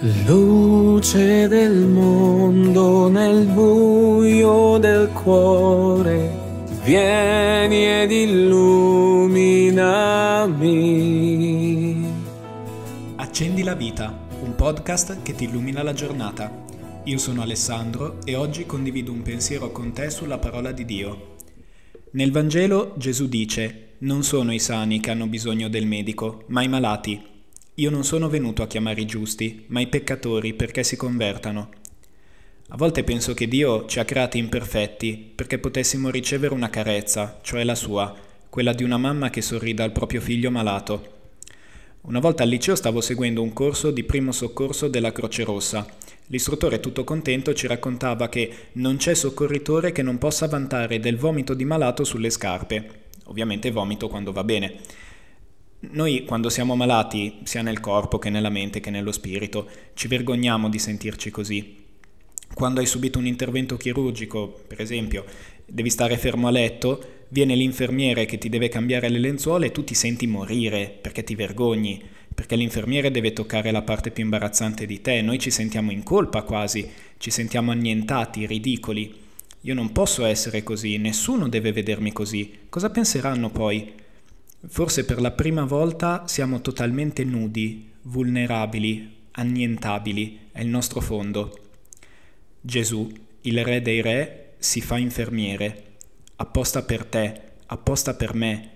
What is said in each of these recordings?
Luce del mondo nel buio del cuore, vieni ed illuminami. Accendi la vita, un podcast che ti illumina la giornata. Io sono Alessandro e oggi condivido un pensiero con te sulla parola di Dio. Nel Vangelo Gesù dice, non sono i sani che hanno bisogno del medico, ma i malati. Io non sono venuto a chiamare i giusti, ma i peccatori perché si convertano. A volte penso che Dio ci ha creati imperfetti perché potessimo ricevere una carezza, cioè la sua, quella di una mamma che sorrida al proprio figlio malato. Una volta al liceo stavo seguendo un corso di primo soccorso della Croce Rossa. L'istruttore tutto contento ci raccontava che non c'è soccorritore che non possa vantare del vomito di malato sulle scarpe. Ovviamente vomito quando va bene. Noi quando siamo malati, sia nel corpo che nella mente che nello spirito, ci vergogniamo di sentirci così. Quando hai subito un intervento chirurgico, per esempio, devi stare fermo a letto, viene l'infermiere che ti deve cambiare le lenzuola e tu ti senti morire perché ti vergogni, perché l'infermiere deve toccare la parte più imbarazzante di te, noi ci sentiamo in colpa quasi, ci sentiamo annientati, ridicoli. Io non posso essere così, nessuno deve vedermi così. Cosa penseranno poi? Forse per la prima volta siamo totalmente nudi, vulnerabili, annientabili, è il nostro fondo. Gesù, il Re dei Re, si fa infermiere, apposta per te, apposta per me,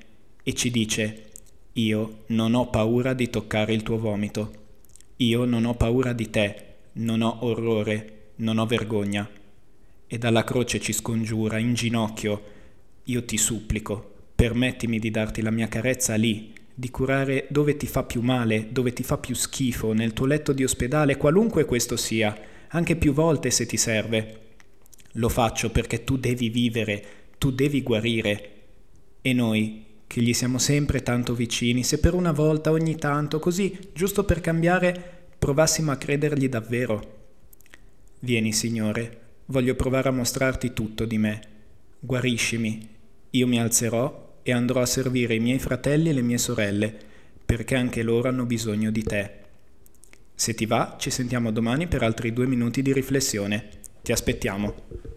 e ci dice, io non ho paura di toccare il tuo vomito, io non ho paura di te, non ho orrore, non ho vergogna. E dalla croce ci scongiura, in ginocchio, io ti supplico, permettimi di darti la mia carezza lì, di curare dove ti fa più male, dove ti fa più schifo, nel tuo letto di ospedale, qualunque questo sia, anche più volte se ti serve. Lo faccio perché tu devi vivere, tu devi guarire. E noi, che gli siamo sempre tanto vicini, se per una volta ogni tanto, così, giusto per cambiare, provassimo a credergli davvero. Vieni, Signore, voglio provare a mostrarti tutto di me. Guariscimi, io mi alzerò e andrò a servire i miei fratelli e le mie sorelle, perché anche loro hanno bisogno di te. Se ti va, ci sentiamo domani per altri due minuti di riflessione. Ti aspettiamo.